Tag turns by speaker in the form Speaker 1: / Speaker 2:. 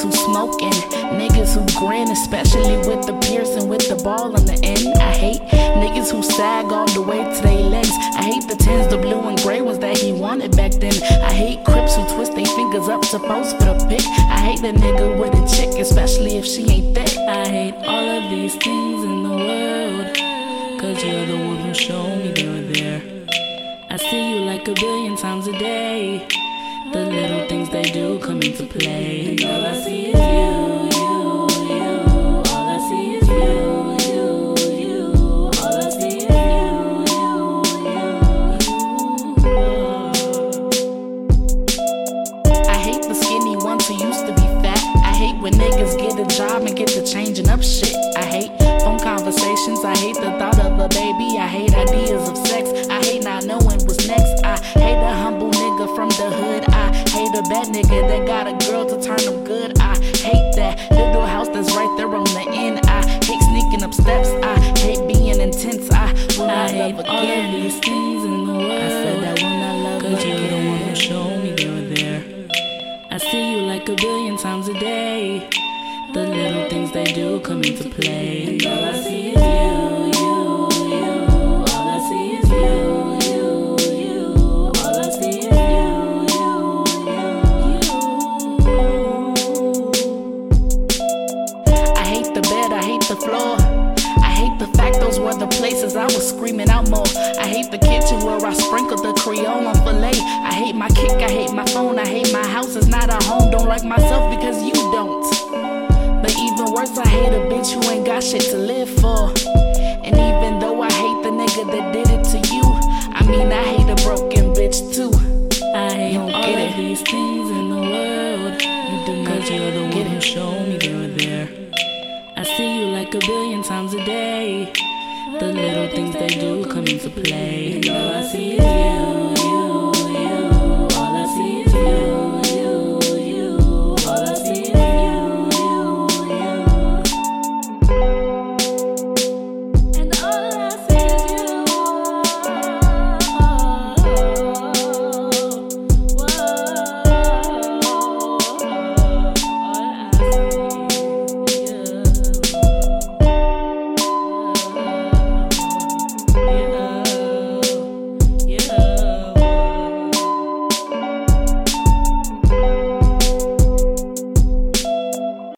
Speaker 1: niggas who smoking, niggas who grin, especially with the piercing with the ball on the end. I hate niggas who sag all the way to their legs. I hate the tens, the blue and gray ones that he wanted back then. I hate crips who twist their fingers up to post for the pic. I hate the nigga with a chick, especially if she ain't thick. I hate all of these things in the world. Cause you're the one who showed me they were there. I see you like a billion times a day. The little things they do come into play. And all I see is you, you, you. All I see is you, you, you. All I see is you, you, you. I hate the skinny ones who used to be fat. I hate when niggas get a job and get to changing up shit. I hate phone conversations. I hate a bad nigga that got a girl to turn him good. I hate that little house that's right there on the end. I hate sneaking up steps. I hate being intense. I will not
Speaker 2: I
Speaker 1: love
Speaker 2: hate all
Speaker 1: again.
Speaker 2: of these things in the world.
Speaker 1: I said I will not love
Speaker 2: Cause you're the
Speaker 1: again.
Speaker 2: one who showed me you're there. I see you like a billion times a day. The little things they do come into play. And all I see is you, you,
Speaker 1: the floor. I hate the fact those were the places I was screaming out more. I hate the kitchen where I sprinkled the Creole on filet. I hate my kick, I hate my phone, I hate my house. It's not a home, don't like myself because you don't. But even worse, I hate a bitch who ain't got shit to live for. And even though I hate the nigga that did it to you, I mean, I hate a broken bitch too.
Speaker 2: I hate
Speaker 1: don't
Speaker 2: all
Speaker 1: get
Speaker 2: of
Speaker 1: it.
Speaker 2: these things in the world.
Speaker 1: You do not
Speaker 2: you're the one who showed me they were there. See you like a billion times a day. The little things they do come into play. All I see you, you,